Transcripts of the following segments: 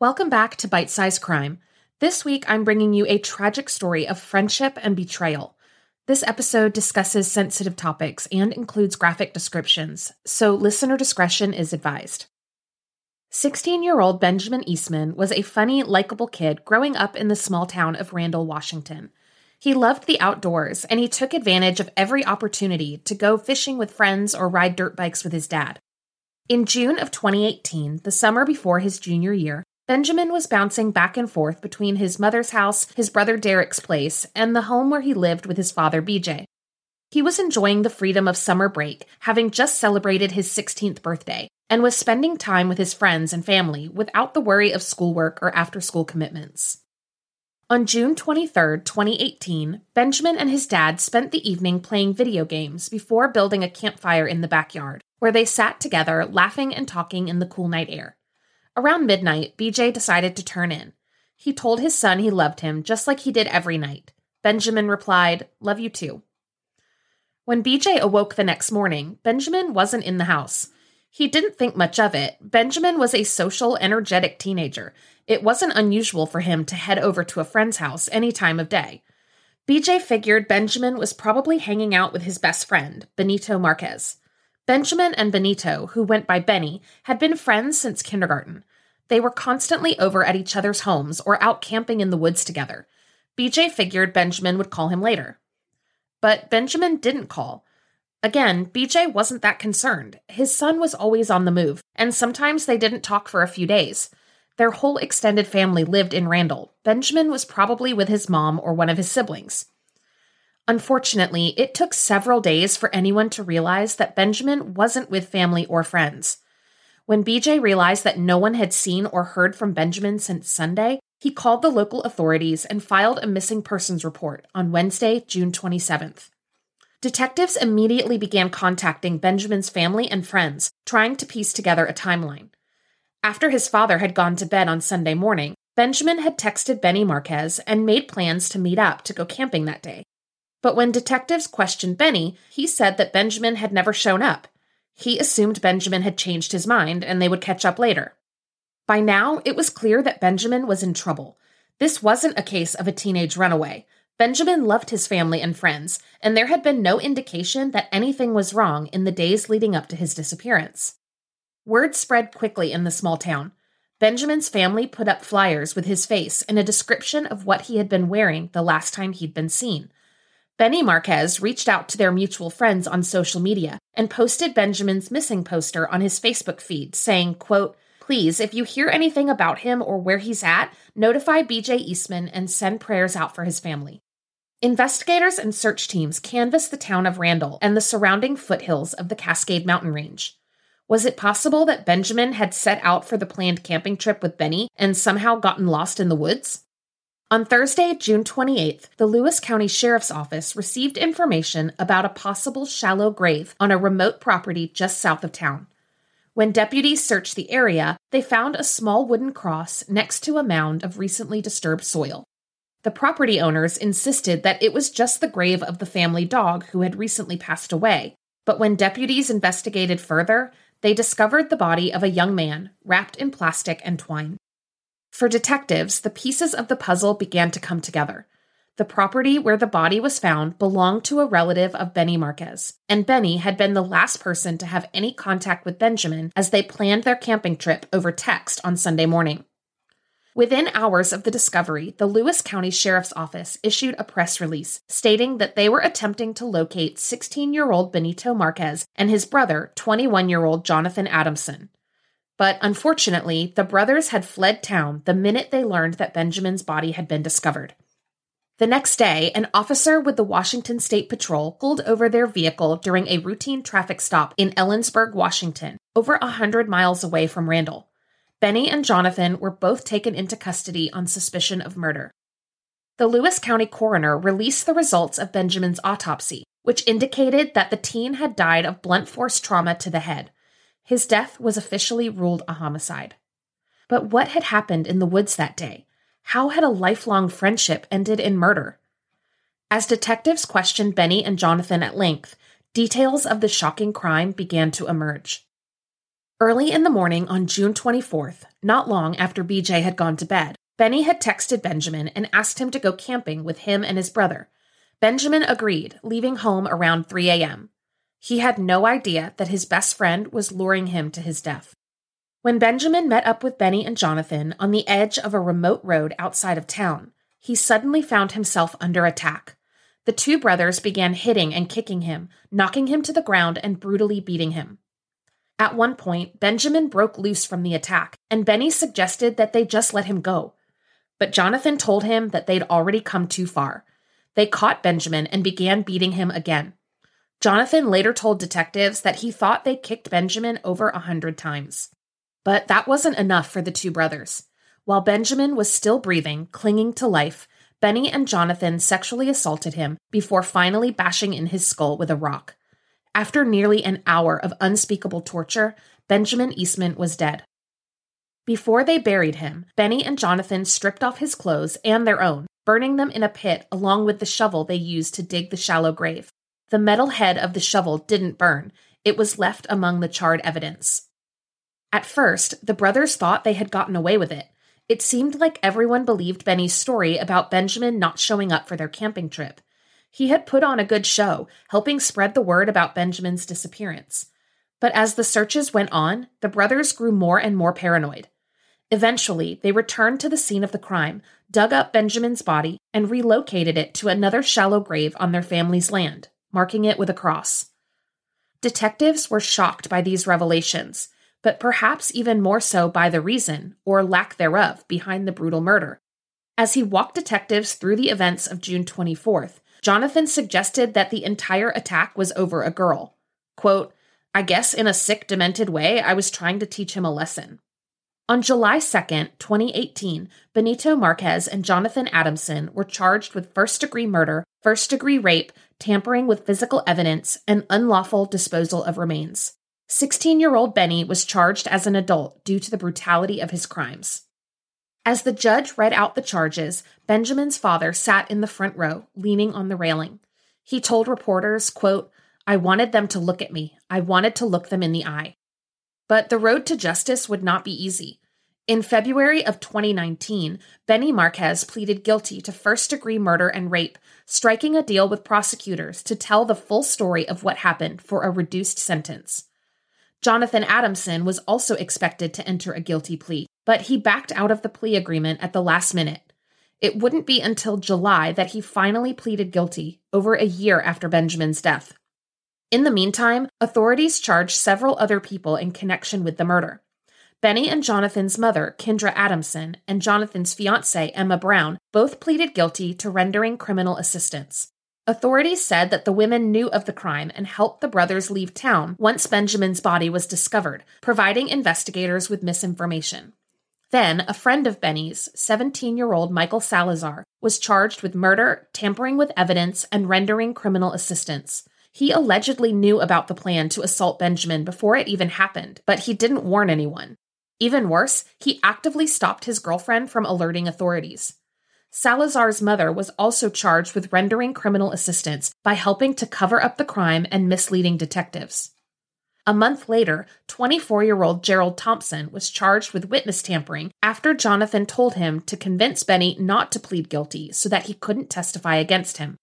Welcome back to Bite Size Crime. This week, I'm bringing you a tragic story of friendship and betrayal. This episode discusses sensitive topics and includes graphic descriptions, so listener discretion is advised. 16 year old Benjamin Eastman was a funny, likable kid growing up in the small town of Randle, Washington. He loved the outdoors and he took advantage of every opportunity to go fishing with friends or ride dirt bikes with his dad. In June of 2018, the summer before his junior year, Benjamin was bouncing back and forth between his mother's house, his brother Derek's place, and the home where he lived with his father BJ. He was enjoying the freedom of summer break, having just celebrated his 16th birthday, and was spending time with his friends and family without the worry of schoolwork or after school commitments. On June 23, 2018, Benjamin and his dad spent the evening playing video games before building a campfire in the backyard, where they sat together laughing and talking in the cool night air. Around midnight, BJ decided to turn in. He told his son he loved him just like he did every night. Benjamin replied, Love you too. When BJ awoke the next morning, Benjamin wasn't in the house. He didn't think much of it. Benjamin was a social, energetic teenager. It wasn't unusual for him to head over to a friend's house any time of day. BJ figured Benjamin was probably hanging out with his best friend, Benito Marquez. Benjamin and Benito, who went by Benny, had been friends since kindergarten. They were constantly over at each other's homes or out camping in the woods together. BJ figured Benjamin would call him later. But Benjamin didn't call. Again, BJ wasn't that concerned. His son was always on the move, and sometimes they didn't talk for a few days. Their whole extended family lived in Randle. Benjamin was probably with his mom or one of his siblings. Unfortunately, it took several days for anyone to realize that Benjamin wasn't with family or friends. When BJ realized that no one had seen or heard from Benjamin since Sunday, he called the local authorities and filed a missing persons report on Wednesday, June 27th. Detectives immediately began contacting Benjamin's family and friends, trying to piece together a timeline. After his father had gone to bed on Sunday morning, Benjamin had texted Benny Marquez and made plans to meet up to go camping that day. But when detectives questioned Benny, he said that Benjamin had never shown up. He assumed Benjamin had changed his mind and they would catch up later. By now, it was clear that Benjamin was in trouble. This wasn't a case of a teenage runaway. Benjamin loved his family and friends, and there had been no indication that anything was wrong in the days leading up to his disappearance. Word spread quickly in the small town. Benjamin's family put up flyers with his face and a description of what he had been wearing the last time he'd been seen. Benny Marquez reached out to their mutual friends on social media and posted Benjamin's missing poster on his Facebook feed, saying, quote, Please, if you hear anything about him or where he's at, notify BJ Eastman and send prayers out for his family. Investigators and search teams canvassed the town of Randle and the surrounding foothills of the Cascade Mountain Range. Was it possible that Benjamin had set out for the planned camping trip with Benny and somehow gotten lost in the woods? On Thursday, June 28th, the Lewis County Sheriff's Office received information about a possible shallow grave on a remote property just south of town. When deputies searched the area, they found a small wooden cross next to a mound of recently disturbed soil. The property owners insisted that it was just the grave of the family dog who had recently passed away, but when deputies investigated further, they discovered the body of a young man wrapped in plastic and twine. For detectives, the pieces of the puzzle began to come together. The property where the body was found belonged to a relative of Benny Marquez, and Benny had been the last person to have any contact with Benjamin as they planned their camping trip over text on Sunday morning. Within hours of the discovery, the Lewis County Sheriff's Office issued a press release stating that they were attempting to locate 16 year old Benito Marquez and his brother, 21 year old Jonathan Adamson. But unfortunately, the brothers had fled town the minute they learned that Benjamin's body had been discovered. The next day, an officer with the Washington State Patrol pulled over their vehicle during a routine traffic stop in Ellensburg, Washington, over a 100 miles away from Randle. Benny and Jonathan were both taken into custody on suspicion of murder. The Lewis County coroner released the results of Benjamin's autopsy, which indicated that the teen had died of blunt force trauma to the head. His death was officially ruled a homicide. But what had happened in the woods that day? How had a lifelong friendship ended in murder? As detectives questioned Benny and Jonathan at length, details of the shocking crime began to emerge. Early in the morning on June 24th, not long after BJ had gone to bed, Benny had texted Benjamin and asked him to go camping with him and his brother. Benjamin agreed, leaving home around 3 a.m. He had no idea that his best friend was luring him to his death. When Benjamin met up with Benny and Jonathan on the edge of a remote road outside of town, he suddenly found himself under attack. The two brothers began hitting and kicking him, knocking him to the ground and brutally beating him. At one point, Benjamin broke loose from the attack, and Benny suggested that they just let him go. But Jonathan told him that they'd already come too far. They caught Benjamin and began beating him again. Jonathan later told detectives that he thought they kicked Benjamin over a hundred times. But that wasn't enough for the two brothers. While Benjamin was still breathing, clinging to life, Benny and Jonathan sexually assaulted him before finally bashing in his skull with a rock. After nearly an hour of unspeakable torture, Benjamin Eastman was dead. Before they buried him, Benny and Jonathan stripped off his clothes and their own, burning them in a pit along with the shovel they used to dig the shallow grave. The metal head of the shovel didn't burn, it was left among the charred evidence. At first, the brothers thought they had gotten away with it. It seemed like everyone believed Benny's story about Benjamin not showing up for their camping trip. He had put on a good show, helping spread the word about Benjamin's disappearance. But as the searches went on, the brothers grew more and more paranoid. Eventually, they returned to the scene of the crime, dug up Benjamin's body, and relocated it to another shallow grave on their family's land, marking it with a cross. Detectives were shocked by these revelations but perhaps even more so by the reason, or lack thereof, behind the brutal murder. As he walked detectives through the events of June 24th, Jonathan suggested that the entire attack was over a girl. Quote, I guess in a sick, demented way, I was trying to teach him a lesson. On July 2, 2018, Benito Marquez and Jonathan Adamson were charged with first degree murder, first degree rape, tampering with physical evidence, and unlawful disposal of remains. 16 year old Benny was charged as an adult due to the brutality of his crimes. As the judge read out the charges, Benjamin's father sat in the front row, leaning on the railing. He told reporters, quote, I wanted them to look at me. I wanted to look them in the eye. But the road to justice would not be easy. In February of 2019, Benny Marquez pleaded guilty to first degree murder and rape, striking a deal with prosecutors to tell the full story of what happened for a reduced sentence. Jonathan Adamson was also expected to enter a guilty plea, but he backed out of the plea agreement at the last minute. It wouldn't be until July that he finally pleaded guilty, over a year after Benjamin's death. In the meantime, authorities charged several other people in connection with the murder. Benny and Jonathan's mother, Kendra Adamson, and Jonathan's fiancee, Emma Brown, both pleaded guilty to rendering criminal assistance. Authorities said that the women knew of the crime and helped the brothers leave town once Benjamin's body was discovered, providing investigators with misinformation. Then, a friend of Benny's, 17 year old Michael Salazar, was charged with murder, tampering with evidence, and rendering criminal assistance. He allegedly knew about the plan to assault Benjamin before it even happened, but he didn't warn anyone. Even worse, he actively stopped his girlfriend from alerting authorities. Salazar's mother was also charged with rendering criminal assistance by helping to cover up the crime and misleading detectives. A month later, 24 year old Gerald Thompson was charged with witness tampering after Jonathan told him to convince Benny not to plead guilty so that he couldn't testify against him.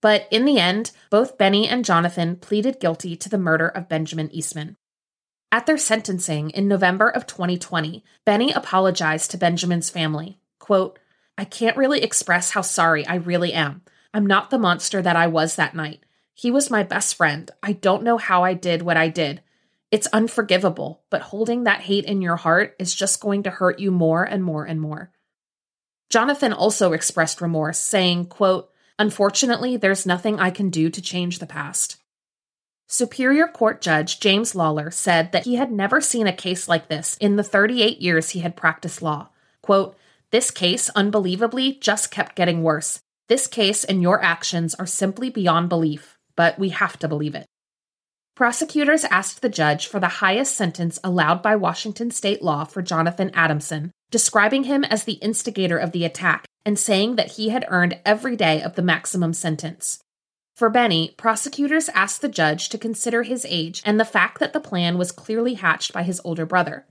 But in the end, both Benny and Jonathan pleaded guilty to the murder of Benjamin Eastman. At their sentencing in November of 2020, Benny apologized to Benjamin's family. Quote, I can't really express how sorry I really am. I'm not the monster that I was that night. He was my best friend. I don't know how I did what I did. It's unforgivable, but holding that hate in your heart is just going to hurt you more and more and more. Jonathan also expressed remorse, saying, quote, Unfortunately, there's nothing I can do to change the past. Superior Court Judge James Lawler said that he had never seen a case like this in the 38 years he had practiced law. Quote, This case, unbelievably, just kept getting worse. This case and your actions are simply beyond belief, but we have to believe it. Prosecutors asked the judge for the highest sentence allowed by Washington state law for Jonathan Adamson, describing him as the instigator of the attack and saying that he had earned every day of the maximum sentence. For Benny, prosecutors asked the judge to consider his age and the fact that the plan was clearly hatched by his older brother.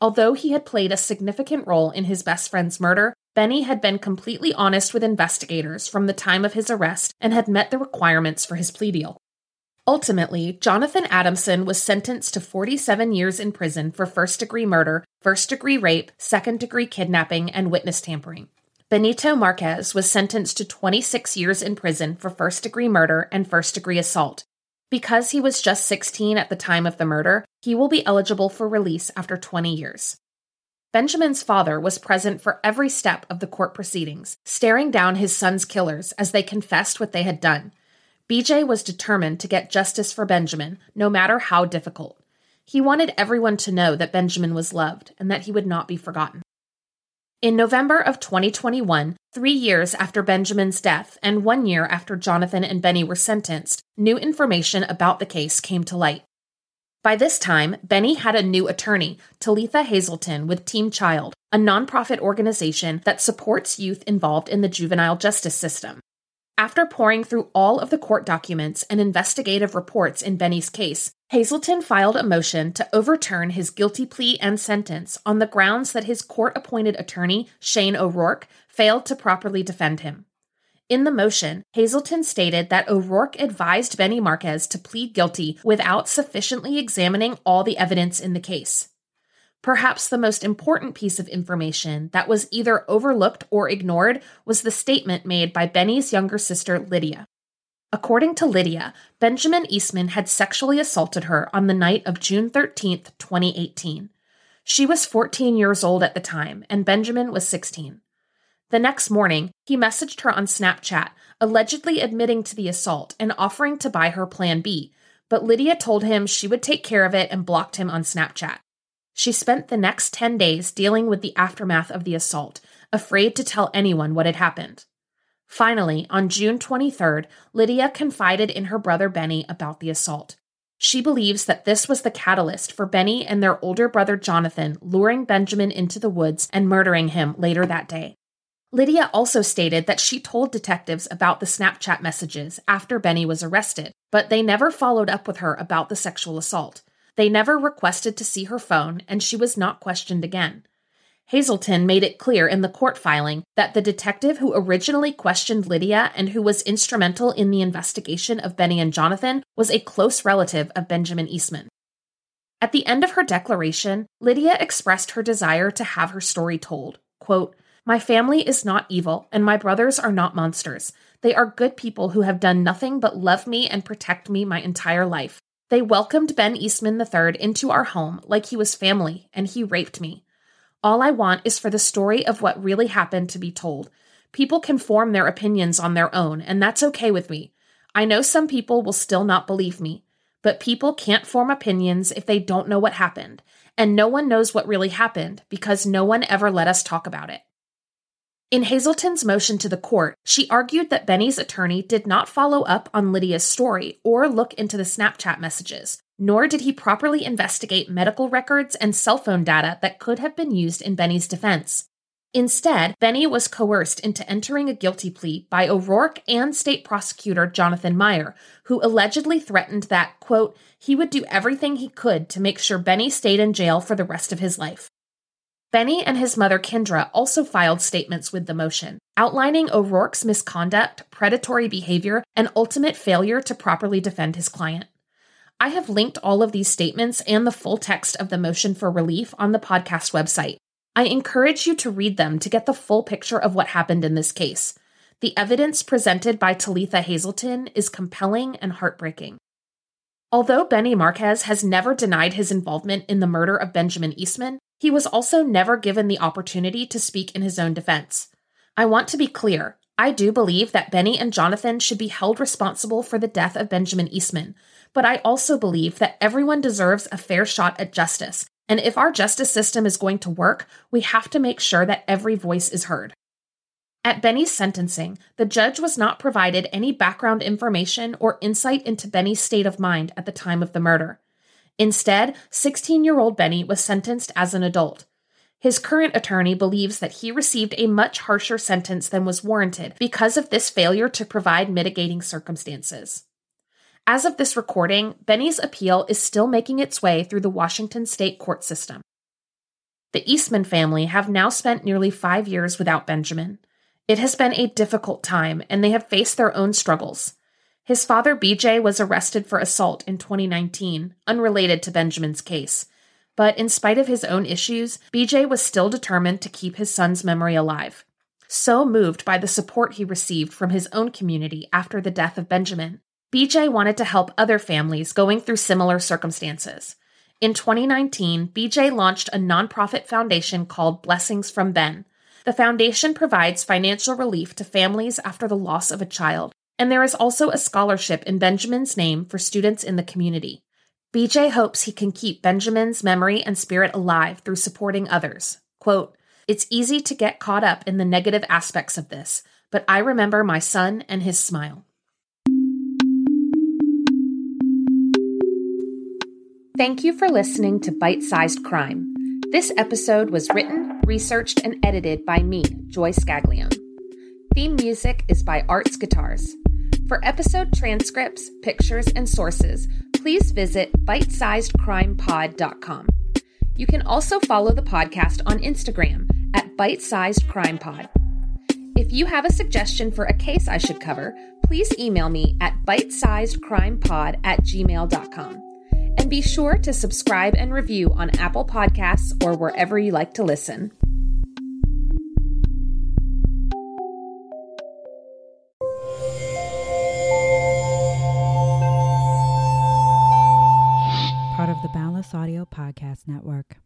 Although he had played a significant role in his best friend's murder, Benny had been completely honest with investigators from the time of his arrest and had met the requirements for his plea deal. Ultimately, Jonathan Adamson was sentenced to 47 years in prison for first degree murder, first degree rape, second degree kidnapping, and witness tampering. Benito Marquez was sentenced to 26 years in prison for first degree murder and first degree assault. Because he was just 16 at the time of the murder, he will be eligible for release after 20 years. Benjamin's father was present for every step of the court proceedings, staring down his son's killers as they confessed what they had done. BJ was determined to get justice for Benjamin, no matter how difficult. He wanted everyone to know that Benjamin was loved and that he would not be forgotten. In November of 2021, three years after Benjamin's death and one year after Jonathan and Benny were sentenced, new information about the case came to light. By this time, Benny had a new attorney, Talitha Hazelton, with Team Child, a nonprofit organization that supports youth involved in the juvenile justice system. After poring through all of the court documents and investigative reports in Benny's case, Hazelton filed a motion to overturn his guilty plea and sentence on the grounds that his court appointed attorney, Shane O'Rourke, failed to properly defend him. In the motion, Hazelton stated that O'Rourke advised Benny Marquez to plead guilty without sufficiently examining all the evidence in the case. Perhaps the most important piece of information that was either overlooked or ignored was the statement made by Benny's younger sister, Lydia. According to Lydia, Benjamin Eastman had sexually assaulted her on the night of June 13, 2018. She was 14 years old at the time, and Benjamin was 16. The next morning, he messaged her on Snapchat, allegedly admitting to the assault and offering to buy her Plan B, but Lydia told him she would take care of it and blocked him on Snapchat. She spent the next 10 days dealing with the aftermath of the assault, afraid to tell anyone what had happened. Finally, on June 23rd, Lydia confided in her brother Benny about the assault. She believes that this was the catalyst for Benny and their older brother Jonathan luring Benjamin into the woods and murdering him later that day. Lydia also stated that she told detectives about the Snapchat messages after Benny was arrested, but they never followed up with her about the sexual assault. They never requested to see her phone, and she was not questioned again. Hazelton made it clear in the court filing that the detective who originally questioned Lydia and who was instrumental in the investigation of Benny and Jonathan was a close relative of Benjamin Eastman. At the end of her declaration, Lydia expressed her desire to have her story told. Quote, My family is not evil, and my brothers are not monsters. They are good people who have done nothing but love me and protect me my entire life. They welcomed Ben Eastman III into our home like he was family, and he raped me. All I want is for the story of what really happened to be told. People can form their opinions on their own, and that's okay with me. I know some people will still not believe me, but people can't form opinions if they don't know what happened, and no one knows what really happened because no one ever let us talk about it. In Hazelton's motion to the court, she argued that Benny's attorney did not follow up on Lydia's story or look into the Snapchat messages, nor did he properly investigate medical records and cell phone data that could have been used in Benny's defense. Instead, Benny was coerced into entering a guilty plea by O'Rourke and state prosecutor Jonathan Meyer, who allegedly threatened that, quote, he would do everything he could to make sure Benny stayed in jail for the rest of his life. Benny and his mother Kendra also filed statements with the motion, outlining O'Rourke's misconduct, predatory behavior, and ultimate failure to properly defend his client. I have linked all of these statements and the full text of the motion for relief on the podcast website. I encourage you to read them to get the full picture of what happened in this case. The evidence presented by Talitha Hazelton is compelling and heartbreaking. Although Benny Marquez has never denied his involvement in the murder of Benjamin Eastman, he was also never given the opportunity to speak in his own defense. I want to be clear. I do believe that Benny and Jonathan should be held responsible for the death of Benjamin Eastman, but I also believe that everyone deserves a fair shot at justice. And if our justice system is going to work, we have to make sure that every voice is heard. At Benny's sentencing, the judge was not provided any background information or insight into Benny's state of mind at the time of the murder. Instead, 16 year old Benny was sentenced as an adult. His current attorney believes that he received a much harsher sentence than was warranted because of this failure to provide mitigating circumstances. As of this recording, Benny's appeal is still making its way through the Washington state court system. The Eastman family have now spent nearly five years without Benjamin. It has been a difficult time, and they have faced their own struggles. His father, BJ, was arrested for assault in 2019, unrelated to Benjamin's case. But in spite of his own issues, BJ was still determined to keep his son's memory alive. So moved by the support he received from his own community after the death of Benjamin, BJ wanted to help other families going through similar circumstances. In 2019, BJ launched a nonprofit foundation called Blessings from Ben. The foundation provides financial relief to families after the loss of a child, and there is also a scholarship in Benjamin's name for students in the community. BJ hopes he can keep Benjamin's memory and spirit alive through supporting others. Quote, It's easy to get caught up in the negative aspects of this, but I remember my son and his smile. Thank you for listening to Bite Sized Crime. This episode was written, researched, and edited by me, Joy Scaglione. Theme music is by Arts Guitars. For episode transcripts, pictures, and sources, please visit bitesizedcrimepod.com. You can also follow the podcast on Instagram at bitesizedcrimepod. If you have a suggestion for a case I should cover, please email me at bitesizedcrimepod at gmail.com. And be sure to subscribe and review on Apple Podcasts or wherever you like to listen. Of the Boundless Audio Podcast Network.